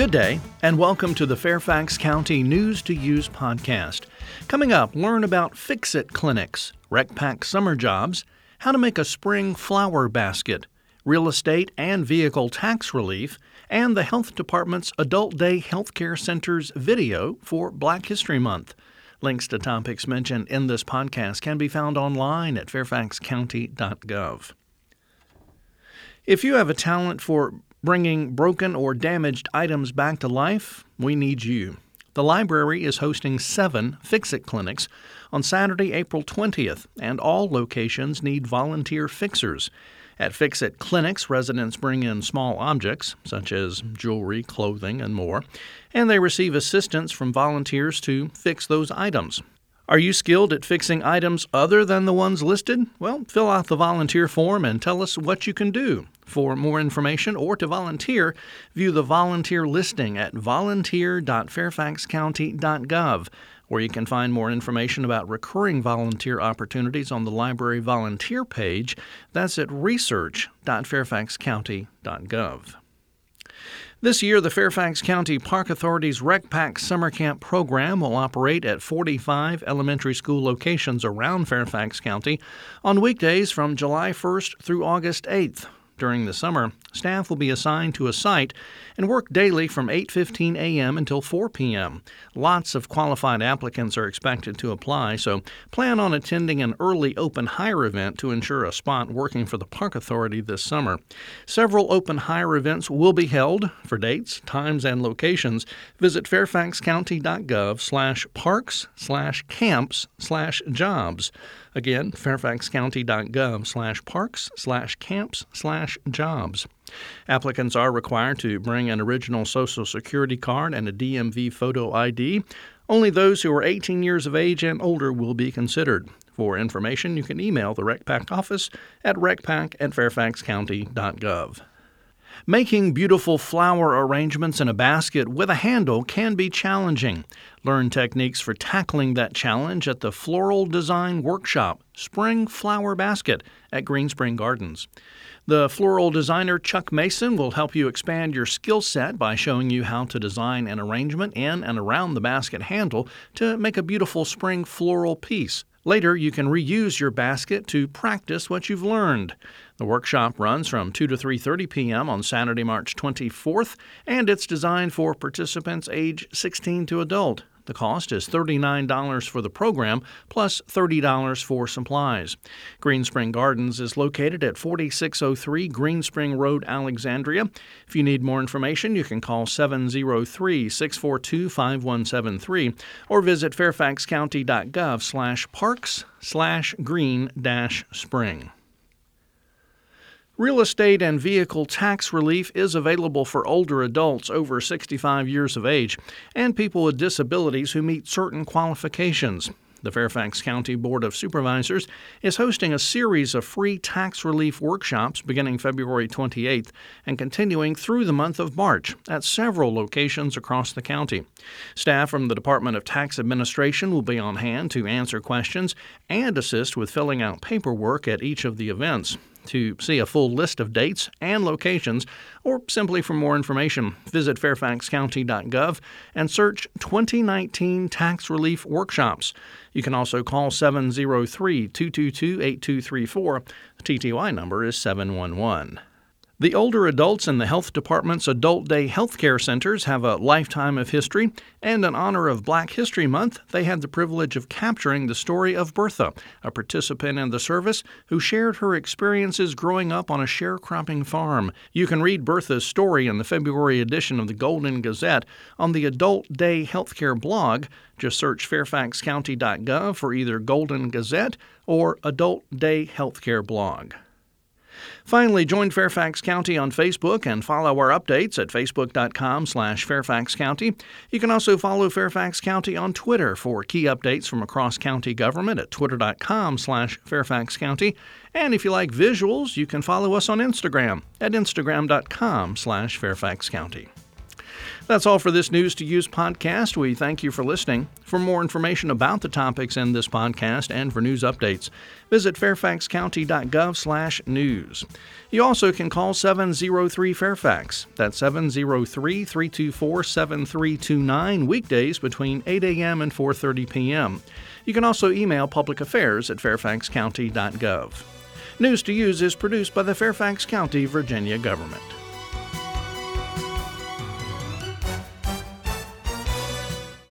Good day, and welcome to the Fairfax County News to Use podcast. Coming up, learn about Fix It clinics, RecPac summer jobs, how to make a spring flower basket, real estate and vehicle tax relief, and the Health Department's Adult Day Healthcare Center's video for Black History Month. Links to topics mentioned in this podcast can be found online at fairfaxcounty.gov. If you have a talent for bringing broken or damaged items back to life, we need you. The library is hosting seven Fix It clinics on Saturday, April 20th, and all locations need volunteer fixers. At Fix It clinics, residents bring in small objects, such as jewelry, clothing, and more, and they receive assistance from volunteers to fix those items. Are you skilled at fixing items other than the ones listed? Well, fill out the volunteer form and tell us what you can do. For more information or to volunteer, view the volunteer listing at volunteer.fairfaxcounty.gov, where you can find more information about recurring volunteer opportunities on the library volunteer page. That's at research.fairfaxcounty.gov. This year, the Fairfax County Park Authority's RecPac Summer Camp program will operate at 45 elementary school locations around Fairfax County on weekdays from July 1st through August 8th. During the summer, staff will be assigned to a site and work daily from 8:15 a.m. until 4 p.m. Lots of qualified applicants are expected to apply, so plan on attending an early open hire event to ensure a spot working for the Park Authority this summer. Several open hire events will be held. For dates, times, and locations, visit fairfaxcounty.gov/parks/camps/jobs. Again, fairfaxcounty.gov jobs. Applicants are required to bring an original Social Security card and a DMV photo ID. Only those who are 18 years of age and older will be considered. For information, you can email the RecPac office at recpac at fairfaxcounty.gov. Making beautiful flower arrangements in a basket with a handle can be challenging. Learn techniques for tackling that challenge at the Floral Design Workshop Spring Flower Basket at Green Spring Gardens. The floral designer Chuck Mason will help you expand your skill set by showing you how to design an arrangement in and around the basket handle to make a beautiful spring floral piece. Later, you can reuse your basket to practice what you've learned. The workshop runs from 2 to 3:30 p.m. on Saturday, March 24th, and it's designed for participants age 16 to adult. The cost is $39 for the program plus $30 for supplies. Green Spring Gardens is located at 4603 Green Spring Road, Alexandria. If you need more information, you can call 703 642 5173 or visit fairfaxcounty.gov slash parks slash green dash spring. Real estate and vehicle tax relief is available for older adults over 65 years of age and people with disabilities who meet certain qualifications. The Fairfax County Board of Supervisors is hosting a series of free tax relief workshops beginning February 28th and continuing through the month of March at several locations across the county. Staff from the Department of Tax Administration will be on hand to answer questions and assist with filling out paperwork at each of the events. To see a full list of dates and locations, or simply for more information, visit fairfaxcounty.gov and search 2019 Tax Relief Workshops. You can also call 703 222 8234. The TTY number is 711. The older adults in the Health Department's Adult Day Healthcare Centers have a lifetime of history, and in honor of Black History Month, they had the privilege of capturing the story of Bertha, a participant in the service who shared her experiences growing up on a sharecropping farm. You can read Bertha's story in the February edition of the Golden Gazette on the Adult Day Healthcare blog. Just search fairfaxcounty.gov for either Golden Gazette or Adult Day Healthcare blog. Finally, join Fairfax County on Facebook and follow our updates at facebook.com slash Fairfax County. You can also follow Fairfax County on Twitter for key updates from across county government at twitter.com slash Fairfax County. And if you like visuals, you can follow us on Instagram at instagram.com slash Fairfax County. That's all for this News to Use podcast. We thank you for listening. For more information about the topics in this podcast and for news updates, visit fairfaxcounty.gov/news. You also can call 703 Fairfax. That's 703-324-7329 weekdays between 8 a.m. and 4:30 p.m. You can also email public affairs at fairfaxcounty.gov. News to Use is produced by the Fairfax County, Virginia government.